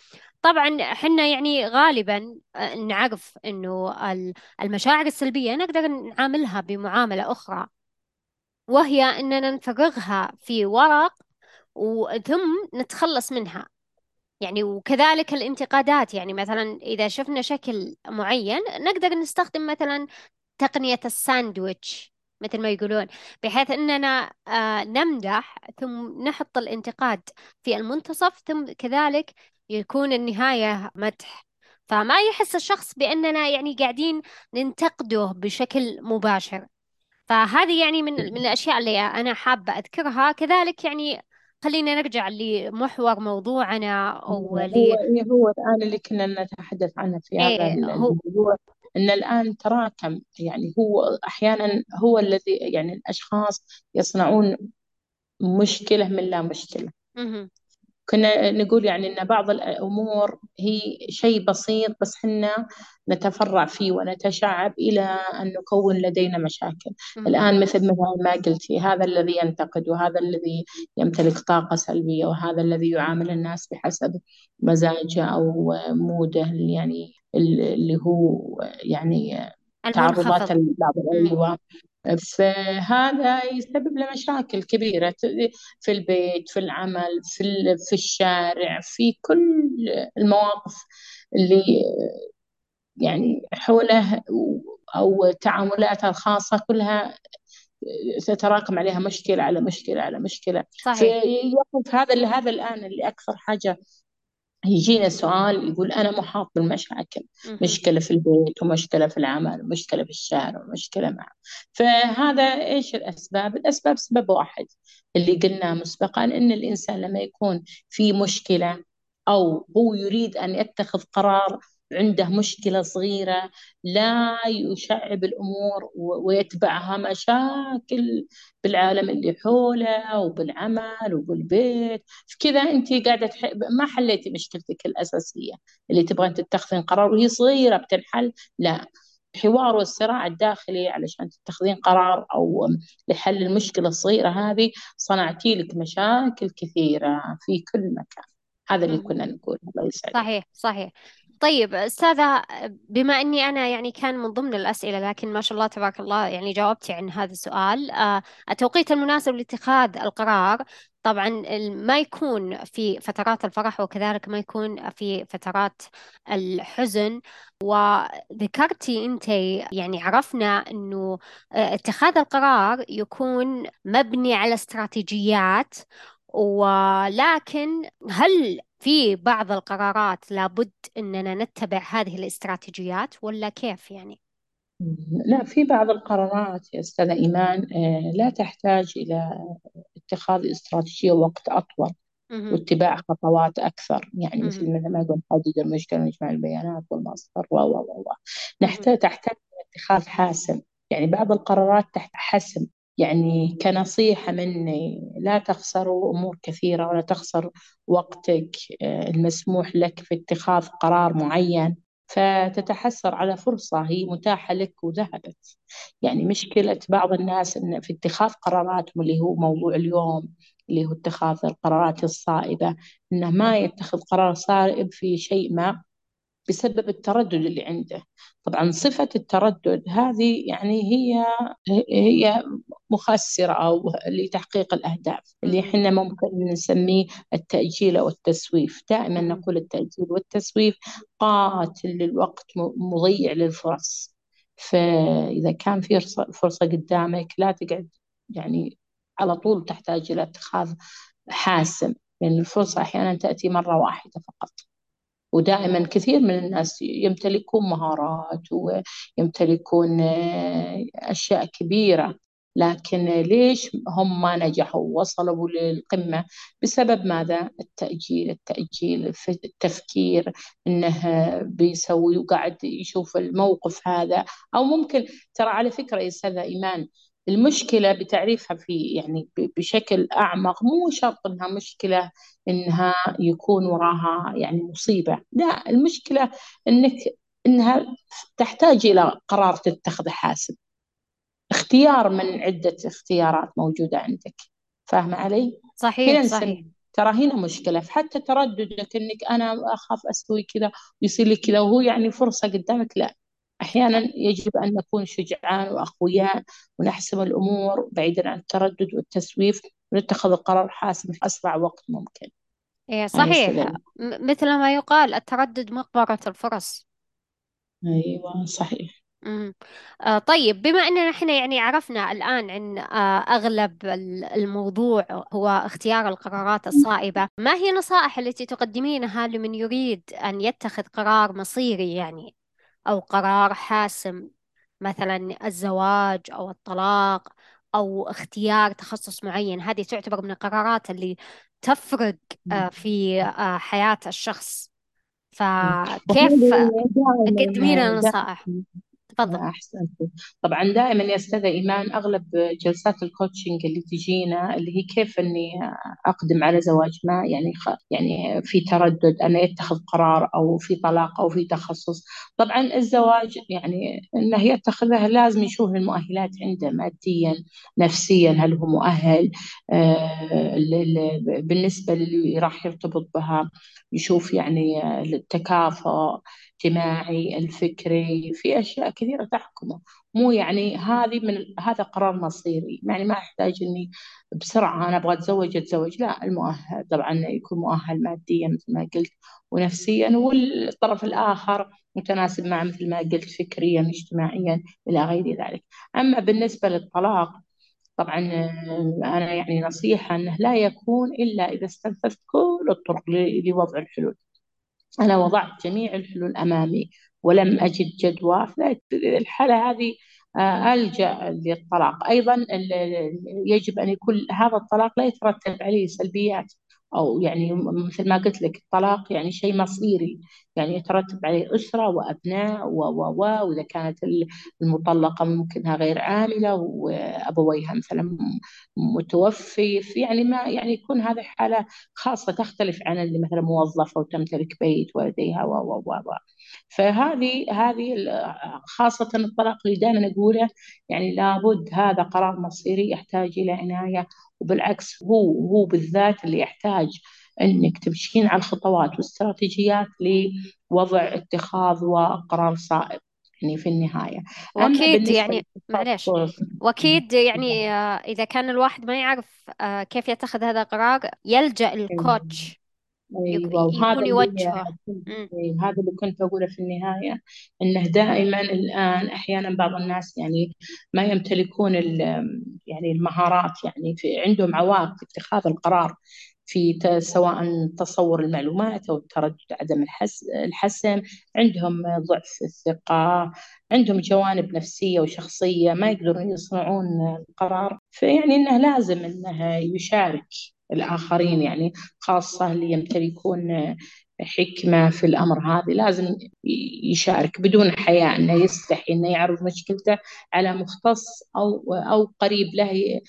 طبعا حنا يعني غالبا آه نعرف إنه المشاعر السلبية نقدر نعاملها بمعاملة أخرى وهي أننا نفرغها في ورق وثم نتخلص منها. يعني وكذلك الانتقادات يعني مثلا إذا شفنا شكل معين نقدر نستخدم مثلا تقنية الساندويتش مثل ما يقولون بحيث أننا آه، نمدح ثم نحط الانتقاد في المنتصف ثم كذلك يكون النهاية مدح. فما يحس الشخص بأننا يعني قاعدين ننتقده بشكل مباشر. فهذه يعني من من الأشياء اللي أنا حابة أذكرها. كذلك يعني خلينا نرجع لمحور موضوعنا أو هو إيه هو الآن اللي كنا نتحدث عنه في هذا إيه الموضوع إن الآن تراكم يعني هو أحيانا هو الذي يعني الأشخاص يصنعون مشكلة من لا مشكلة. كنا نقول يعني إن بعض الأمور هي شيء بسيط بس حنا نتفرع فيه ونتشعب إلى أن نكون لدينا مشاكل. م- الآن مثل مثلا ما قلتي هذا الذي ينتقد وهذا الذي يمتلك طاقة سلبية وهذا الذي يعامل الناس بحسب مزاجه أو موده يعني اللي هو يعني تعرضات بعض أيوه فهذا يسبب له مشاكل كبيرة في البيت في العمل في في الشارع في كل المواقف اللي يعني حوله أو تعاملاته الخاصة كلها تتراكم عليها مشكلة على مشكلة على مشكلة. صحيح. فيقف هذا هذا الآن اللي أكثر حاجة يجينا سؤال يقول أنا محاط بالمشاكل مشكلة في البيت ومشكلة في العمل ومشكلة في الشارع ومشكلة مع فهذا إيش الأسباب؟ الأسباب سبب واحد اللي قلناه مسبقا إن الإنسان لما يكون في مشكلة أو هو يريد أن يتخذ قرار عنده مشكلة صغيرة لا يشعب الأمور ويتبعها مشاكل بالعالم اللي حوله وبالعمل وبالبيت. كذا أنت قاعدة تحب ما حليتي مشكلتك الأساسية اللي تبغين تتخذين قرار وهي صغيرة بتنحل؟ لا. الحوار والصراع الداخلي علشان تتخذين قرار أو لحل المشكلة الصغيرة هذه صنعتي لك مشاكل كثيرة في كل مكان. هذا اللي كنا نقول الله يسعدك. صحيح صحيح. طيب أستاذة بما أني أنا يعني كان من ضمن الأسئلة لكن ما شاء الله تبارك الله يعني جاوبتي عن هذا السؤال آه، التوقيت المناسب لاتخاذ القرار طبعا ما يكون في فترات الفرح وكذلك ما يكون في فترات الحزن. وذكرتي أنت يعني عرفنا أنه آه، اتخاذ القرار يكون مبني على استراتيجيات ولكن هل في بعض القرارات لابد أننا نتبع هذه الاستراتيجيات ولا كيف يعني؟ لا في بعض القرارات يا أستاذة إيمان آه، لا تحتاج إلى اتخاذ استراتيجية وقت أطول واتباع خطوات أكثر. يعني مثل ما قلت نحدد المشكلة ونجمع البيانات والمصدر و و و نحتاج تحتاج اتخاذ حاسم. يعني بعض القرارات تحت حسم يعني كنصيحة مني لا تخسروا أمور كثيرة ولا تخسر وقتك آه، المسموح لك في اتخاذ قرار معين. فتتحسر على فرصة هي متاحة لك وذهبت. يعني مشكلة بعض الناس إن في اتخاذ قراراتهم اللي هو موضوع اليوم اللي هو اتخاذ القرارات الصائبة إنه ما يتخذ قرار صائب في شيء ما. بسبب التردد اللي عنده. طبعا صفة التردد هذه يعني هي هي مخسرة أو لتحقيق الأهداف اللي إحنا ممكن نسميه التأجيل أو التسويف. دائما نقول التأجيل والتسويف قاتل للوقت مضيع للفرص. فإذا كان في فرصة قدامك لا تقعد يعني على طول تحتاج إلى اتخاذ حاسم. لأن الفرصة أحيانا تأتي مرة واحدة فقط. ودائما كثير من الناس يمتلكون مهارات ويمتلكون آه، أشياء كبيرة. لكن ليش هم ما نجحوا وصلوا للقمة؟ بسبب ماذا؟ التأجيل التأجيل التفكير إنه بيسوي وقاعد يشوف الموقف هذا. أو ممكن ترى على فكرة يا أستاذة إيمان المشكلة بتعريفها في يعني بشكل أعمق مو شرط إنها مشكلة إنها يكون وراها يعني مصيبة. لا المشكلة إنك إنها تحتاج إلى قرار تتخذه حاسم اختيار من عدة اختيارات موجودة عندك. فاهمة علي؟ صحيح صحيح. ترى هنا مشكلة. فحتى ترددك إنك أنا أخاف أسوي كذا ويصير لي كذا وهو يعني فرصة قدامك لا. أحيانا يجب أن نكون شجعان وأقوياء ونحسم الأمور بعيدا عن التردد والتسويف ونتخذ القرار حاسم في أسرع وقت ممكن. إيه صحيح. مثل ما يقال التردد مقبرة الفرص. أيوة صحيح. آه طيب بما أننا إحنا يعني عرفنا الآن عن آه أغلب الموضوع هو اختيار القرارات الصائبة ما هي النصائح التي تقدمينها لمن يريد أن يتخذ قرار مصيري يعني؟ أو قرار حاسم مثلا الزواج أو الطلاق أو اختيار تخصص معين. هذه تعتبر من القرارات اللي تفرق آه، في آه، حياة الشخص. فكيف تقدمين نصائح تفضل. أحسن طبعا دائما يا أستاذة إيمان أغلب جلسات الكوتشنج اللي تجينا اللي هي كيف إني أقدم على زواج ما يعني خ... يعني في تردد أنا يتخذ قرار أو في طلاق أو في تخصص. طبعا الزواج يعني إنه يتخذه لازم يشوف المؤهلات عنده ماديا نفسيا هل هو مؤهل؟ آه بالنسبة للي راح يرتبط بها يشوف يعني التكافؤ. الاجتماعي الفكري في أشياء كثيرة تحكمه. مو يعني هذه من هذا قرار مصيري. يعني ما أحتاج إني بسرعة أنا أبغى أتزوج أتزوج. لا المؤهل. طبعا يكون مؤهل ماديا مثل ما قلت ونفسيا والطرف الآخر متناسب مع مثل ما قلت فكريا اجتماعيا إلى غير ذلك. أما بالنسبة للطلاق طبعا أنا يعني نصيحة أنه لا يكون إلا إذا استنفذت كل الطرق لوضع الحلول أنا وضعت جميع الحلول أمامي ولم أجد جدوى في الحالة هذه آه، ألجأ للطلاق. أيضا يجب أن يكون هذا الطلاق لا يترتب عليه سلبيات. أو يعني مثل ما قلت لك الطلاق يعني شيء مصيري يعني يترتب عليه أسرة وأبناء و و و وإذا كانت المطلقة ممكنها غير عاملة وأبويها مثلا متوفي يعني ما يعني يكون هذه حالة خاصة تختلف عن اللي مثلا موظفة وتمتلك بيت ولديها و و و. فهذه هذه خاصة الطلاق اللي دائما أقوله يعني لابد هذا قرار مصيري يحتاج إلى عناية وبالعكس هو هو بالذات اللي يحتاج إنك تمشين على الخطوات والاستراتيجيات لوضع اتخاذ وقرار صائب يعني في النهاية. وأكيد بالنسبة يعني معلش وأكيد يعني آه، إذا كان الواحد ما يعرف آه، كيف يتخذ هذا القرار يلجأ الكوتش أيوه وهذا يكون اللي يوجهه. إيه، هذا اللي كنت بقوله في النهاية إنه دائما الآن أحيانا بعض الناس يعني ما يمتلكون يعني المهارات يعني في عندهم عوائق في اتخاذ القرار في سواء تصور المعلومات أو التردد عدم الحس الحسم عندهم ضعف الثقة عندهم جوانب نفسية وشخصية ما يقدرون يصنعون القرار فيعني إنه لازم إنه يشارك الآخرين يعني خاصة اللي يمتلكون حكمة في الأمر هذا لازم يشارك بدون حياء أنه يستحي أنه يعرض مشكلته على مختص أو أو قريب له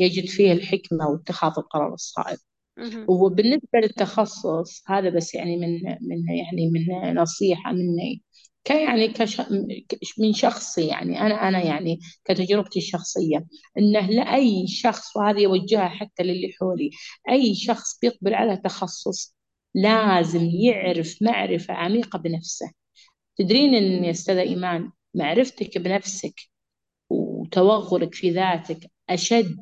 يجد فيه الحكمة واتخاذ القرار الصائب. وبالنسبة للتخصص هذا بس يعني من من يعني من نصيحة مني كيعني كش من شخصي يعني أنا أنا يعني كتجربتي الشخصية إنه لأي شخص وهذه يوجهها حتى للي حولي أي شخص بيقبل على تخصص لازم يعرف معرفة عميقة بنفسه. تدرين إن يا أستاذة إيمان معرفتك بنفسك وتوغلك في ذاتك أشد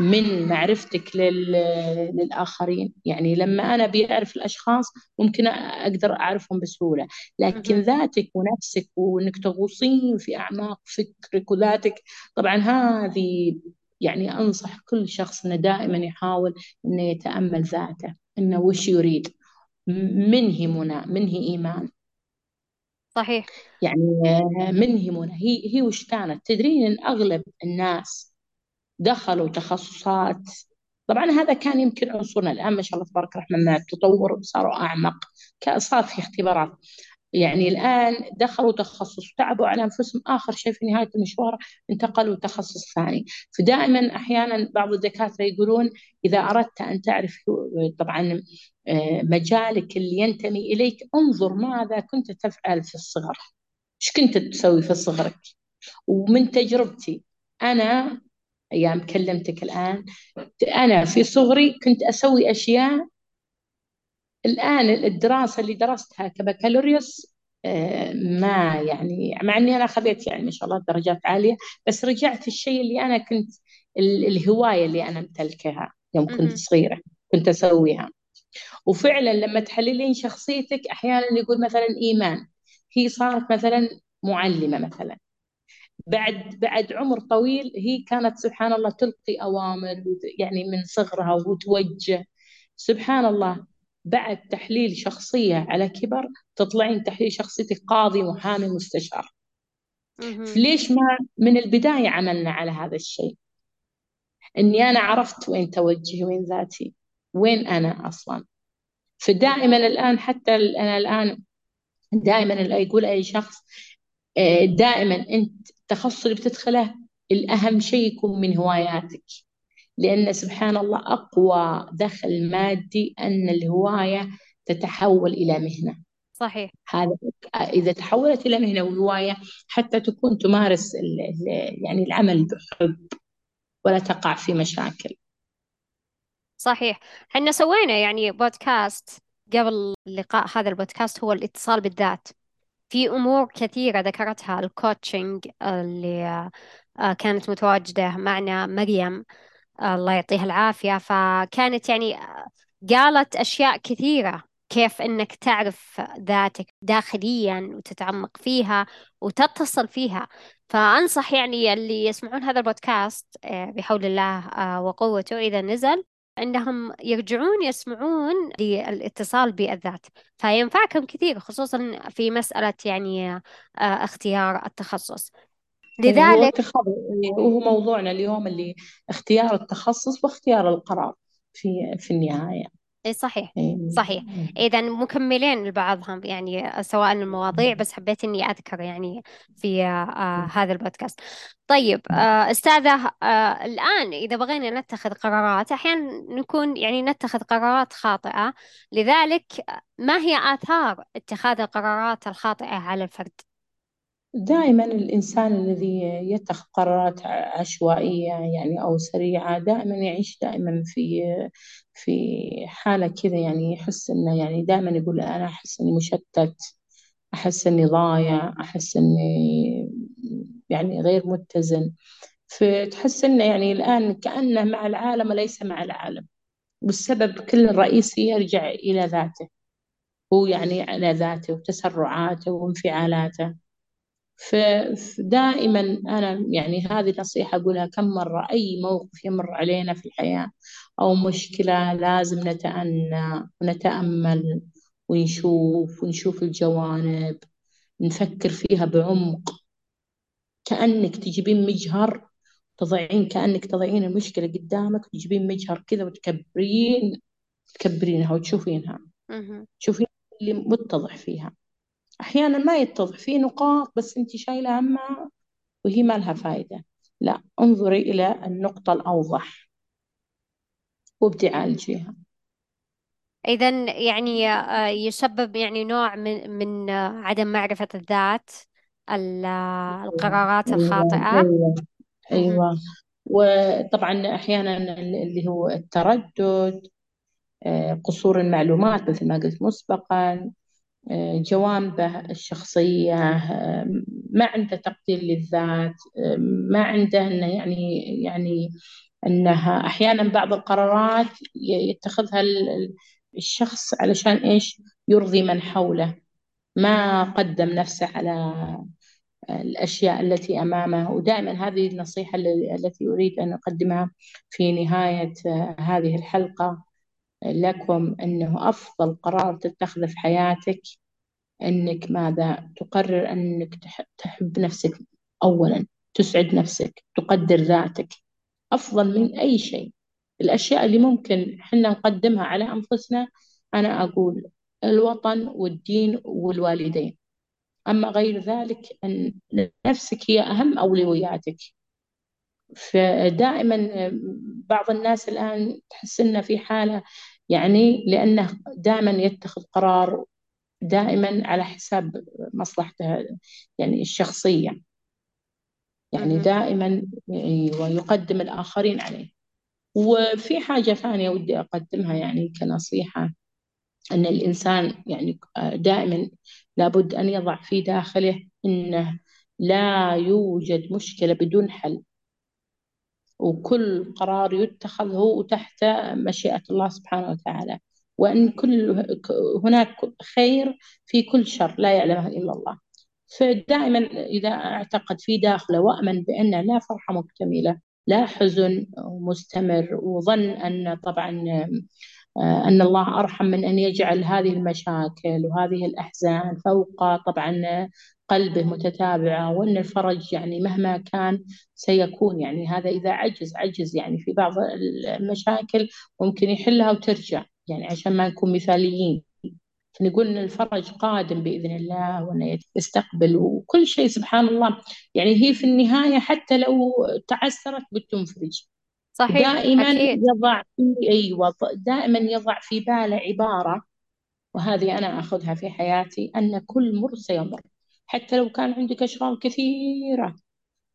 من معرفتك لل... للآخرين. يعني لما أنا بيعرف الأشخاص ممكن أقدر أعرفهم بسهولة. لكن. ذاتك ونفسك وإنك تغوصين في أعماق فكرك وذاتك طبعا هذه يعني أنصح كل شخص إنه دائما يحاول إنه يتأمل ذاته إنه وش يريد. من هي منى من هي إيمان؟ صحيح. يعني من هي منى هي هي وش كانت؟ تدرين إن أغلب الناس دخلوا تخصصات. طبعا هذا كان يمكن عنصرنا الآن ما شاء الله تبارك الرحمن مع التطور صاروا أعمق صار في اختبارات. يعني الآن دخلوا تخصص تعبوا على أنفسهم آخر شيء في نهاية المشوار انتقلوا تخصص ثاني. فدائما أحيانا بعض الدكاترة يقولون إذا أردت أن تعرف طبعا مجالك اللي ينتمي إليك انظر ماذا كنت تفعل في الصغر. إيش كنت تسوي في صغرك؟ ومن تجربتي أنا أيام كلمتك الآن. أنا في صغري كنت أسوي أشياء. الآن الدراسة اللي درستها كبكالوريوس ما يعني مع إني أنا أخذت يعني ما شاء الله درجات عالية بس رجعت الشيء اللي أنا كنت الهواية اللي أنا امتلكها يوم كنت. صغيرة كنت أسويها. وفعلا لما تحللين شخصيتك أحيانا يقول مثلا إيمان. هي صارت مثلا معلمة مثلا. بعد بعد عمر طويل هي كانت سبحان الله تلقي أوامر يعني من صغرها وتوجه. سبحان الله بعد تحليل شخصية على كبر تطلعين تحليل شخصيتك قاضي محامي مستشار. فليش ما من البداية عملنا على هذا الشيء؟ إني أنا عرفت وين توجهي وين ذاتي وين أنا أصلا. فدائما الآن حتى أنا الآن دائما يقول أي شخص دائما أنت التخصص اللي بتدخله الأهم شيء يكون من هواياتك. لأن سبحان الله أقوى دخل مادي أن الهواية تتحول إلى مهنة. صحيح. هذا إذا تحولت إلى مهنة وهواية حتى تكون تمارس ال ال يعني العمل بحب ولا تقع في مشاكل. صحيح. إحنا سوينا يعني بودكاست قبل لقاء هذا البودكاست هو الاتصال بالذات. في أمور كثيرة ذكرتها الكوتشنج اللي آه، كانت متواجدة معنا مريم الله يعطيها العافية. فكانت يعني قالت أشياء كثيرة كيف إنك تعرف ذاتك داخليا وتتعمق فيها وتتصل فيها. فأنصح يعني اللي يسمعون هذا البودكاست آه، بحول الله آه، وقوته إذا نزل. أنهم يرجعون يسمعون للاتصال بالذات فينفعكم كثير خصوصا في مسألة يعني آه، اختيار التخصص. هو لذلك وهو موضوعنا اليوم اللي اختيار التخصص واختيار القرار في في النهاية. اي صحيح إيه. صحيح. إذا مكملين لبعضهم يعني سواء المواضيع بس حبيت إني أذكر يعني في آه هذا البودكاست. طيب آه أستاذة آه الآن إذا بغينا نتخذ قرارات أحيانا نكون يعني نتخذ قرارات خاطئة. لذلك ما هي آثار اتخاذ القرارات الخاطئة على الفرد؟ دائما الإنسان الذي يتخذ قرارات عشوائية يعني أو سريعة دائما يعيش دائما في في حالة كذا يعني يحس إنه يعني دائما يقول أنا أحس إني مشتت أحس إني ضايع أحس إني يعني غير متزن. فتحس إنه يعني الآن كأنه مع العالم وليس مع العالم. والسبب كل الرئيسي يرجع إلى ذاته. هو يعني على ذاته وتسرعاته وانفعالاته. فدائما أنا يعني هذه نصيحة أقولها كم مرة أي موقف يمر علينا في الحياة أو مشكلة لازم نتأنى ونتأمل ونشوف ونشوف الجوانب نفكر فيها بعمق. كأنك تجيبين مجهر تضعين كأنك تضعين المشكلة قدامك وتجيبين مجهر كذا وتكبرين تكبرينها وتشوفينها. تشوفين اللي متضح فيها. أحيانا ما يتضح في نقاط بس أنت شايلة همها وهي ما لها فايدة. لا انظري إلى النقطة الأوضح. وابدي عالجيها إذا يعني آه، يسبب يعني نوع من من آه، عدم معرفة الذات القرارات أيوة الخاطئة. أيوة أيوة. وطبعا أحيانا اللي هو التردد آه، قصور المعلومات مثل ما قلت مسبقا. جوانبه الشخصية ما عنده تقدير للذات ما عنده إنه يعني يعني إنها أحيانا بعض القرارات يتخذها الشخص علشان إيش؟ يرضي من حوله. ما قدم نفسه على الأشياء التي أمامه. ودائما هذه النصيحة التي أريد أن أقدمها في نهاية هذه الحلقة. لكم أنه أفضل قرار تتخذه في حياتك أنك ماذا؟ تقرر أنك تحب نفسك أولا تسعد نفسك تقدر ذاتك. أفضل من أي شيء. الأشياء اللي ممكن حنا نقدمها على أنفسنا أنا أقول الوطن والدين والوالدين. أما غير ذلك أن نفسك هي أهم أولوياتك. فدائما بعض الناس الآن تحس إنه في حالة يعني لأنه دائما يتخذ قرار دائما على حساب مصلحته يعني الشخصية. يعني دائما ويقدم أيوة، الآخرين عليه. وفي حاجة ثانية ودي أقدمها يعني كنصيحة أن الإنسان يعني دائما لابد أن يضع في داخله أنه لا يوجد مشكلة بدون حل. وكل قرار يتخذ هو تحت مشيئة الله سبحانه وتعالى. وأن كل هناك خير في كل شر لا يعلمه إلا الله. فدائما إذا أعتقد في داخله وأمن بأن لا فرحة مكتملة لا حزن مستمر وظن أن طبعا آه، أن الله أرحم من أن يجعل هذه المشاكل وهذه الأحزان فوق طبعا قلبه متتابعة وأن الفرج يعني مهما كان سيكون. يعني هذا إذا عجز عجز يعني في بعض المشاكل ممكن يحلها وترجع. يعني عشان ما نكون مثاليين. نقول إن الفرج قادم بإذن الله وإنه يستقبل وكل شيء سبحان الله. يعني هي في النهاية حتى لو تعسرت بتنفرج. صحيح دائما أكيد. يضع في أيوه دائما يضع في باله عبارة وهذه أنا أخذها في حياتي أن كل مر سيمر حتى لو كان عندك أشغال كثيرة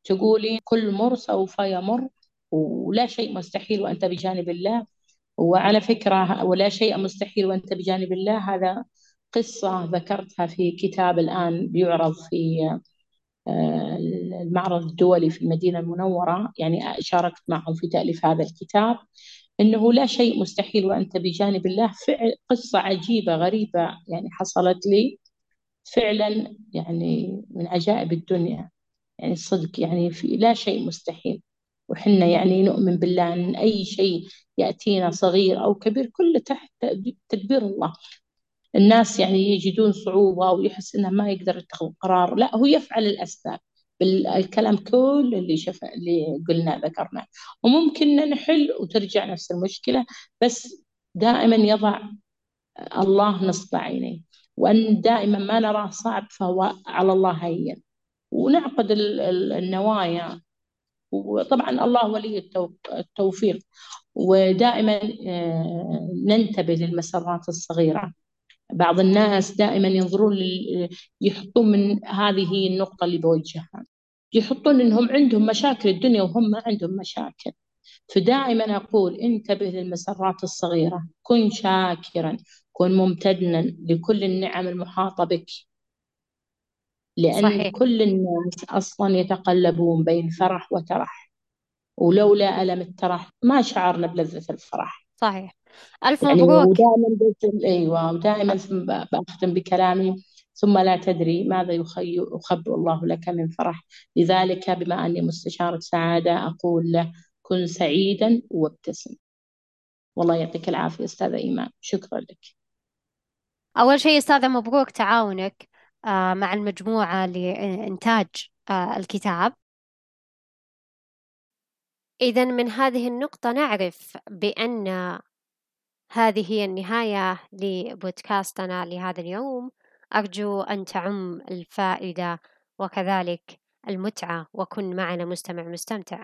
تقولي كل مر سوف يمر ولا شيء مستحيل وأنت بجانب الله. وعلى فكرة ولا شيء مستحيل وأنت بجانب الله. هذا قصة ذكرتها في كتاب الآن بيعرض في آه، المعرض الدولي في المدينة المنورة. يعني شاركت معهم في تأليف هذا الكتاب. إنه لا شيء مستحيل وأنت بجانب الله. فعل قصة عجيبة غريبة يعني حصلت لي. فعلا يعني من عجائب الدنيا. يعني الصدق يعني في لا شيء مستحيل. وحنا يعني نؤمن بالله أن أي شيء يأتينا صغير أو كبير كله تحت تدبير الله. الناس يعني يجدون صعوبة ويحس إنه ما يقدر يتخذ قرار. لا هو يفعل الأسباب. بالكلام كل اللي شف اللي قلنا ذكرنا وممكن نحل وترجع نفس المشكلة بس دائما يضع الله نصب عينيه. وأن دائما ما نراه صعب فهو على الله هين. ونعقد النوايا. وطبعا الله ولي التوفيق. ودائما آه، ننتبه للمسارات الصغيرة. بعض الناس دائما ينظرون يحطون من هذه النقطة اللي بوجهها. يحطون إنهم عندهم مشاكل الدنيا وهم ما عندهم مشاكل. فدائما أقول انتبه للمسرات الصغيرة. كن شاكرا. كن ممتنا لكل النعم المحاطة بك. لأن صحيح. كل الناس أصلا يتقلبون بين فرح وترح. ولولا ألم الترح ما شعرنا بلذة الفرح. صحيح. ألف يعني مبروك. ودائما أيوة ودائما بختم بكلامي. ثم لا تدري ماذا يخبر الله لك من فرح. لذلك بما أني مستشارة سعادة أقول له كن سعيدا وابتسم. والله يعطيك العافية أستاذة إيمان. شكرا لك. أول شيء أستاذة مبروك تعاونك آه، مع المجموعة لإنتاج آه، الكتاب. إذا من هذه النقطة نعرف بأن هذه هي النهاية لبودكاستنا لهذا اليوم. أرجو أن تعم الفائدة وكذلك المتعة وكن معنا مستمع مستمتع.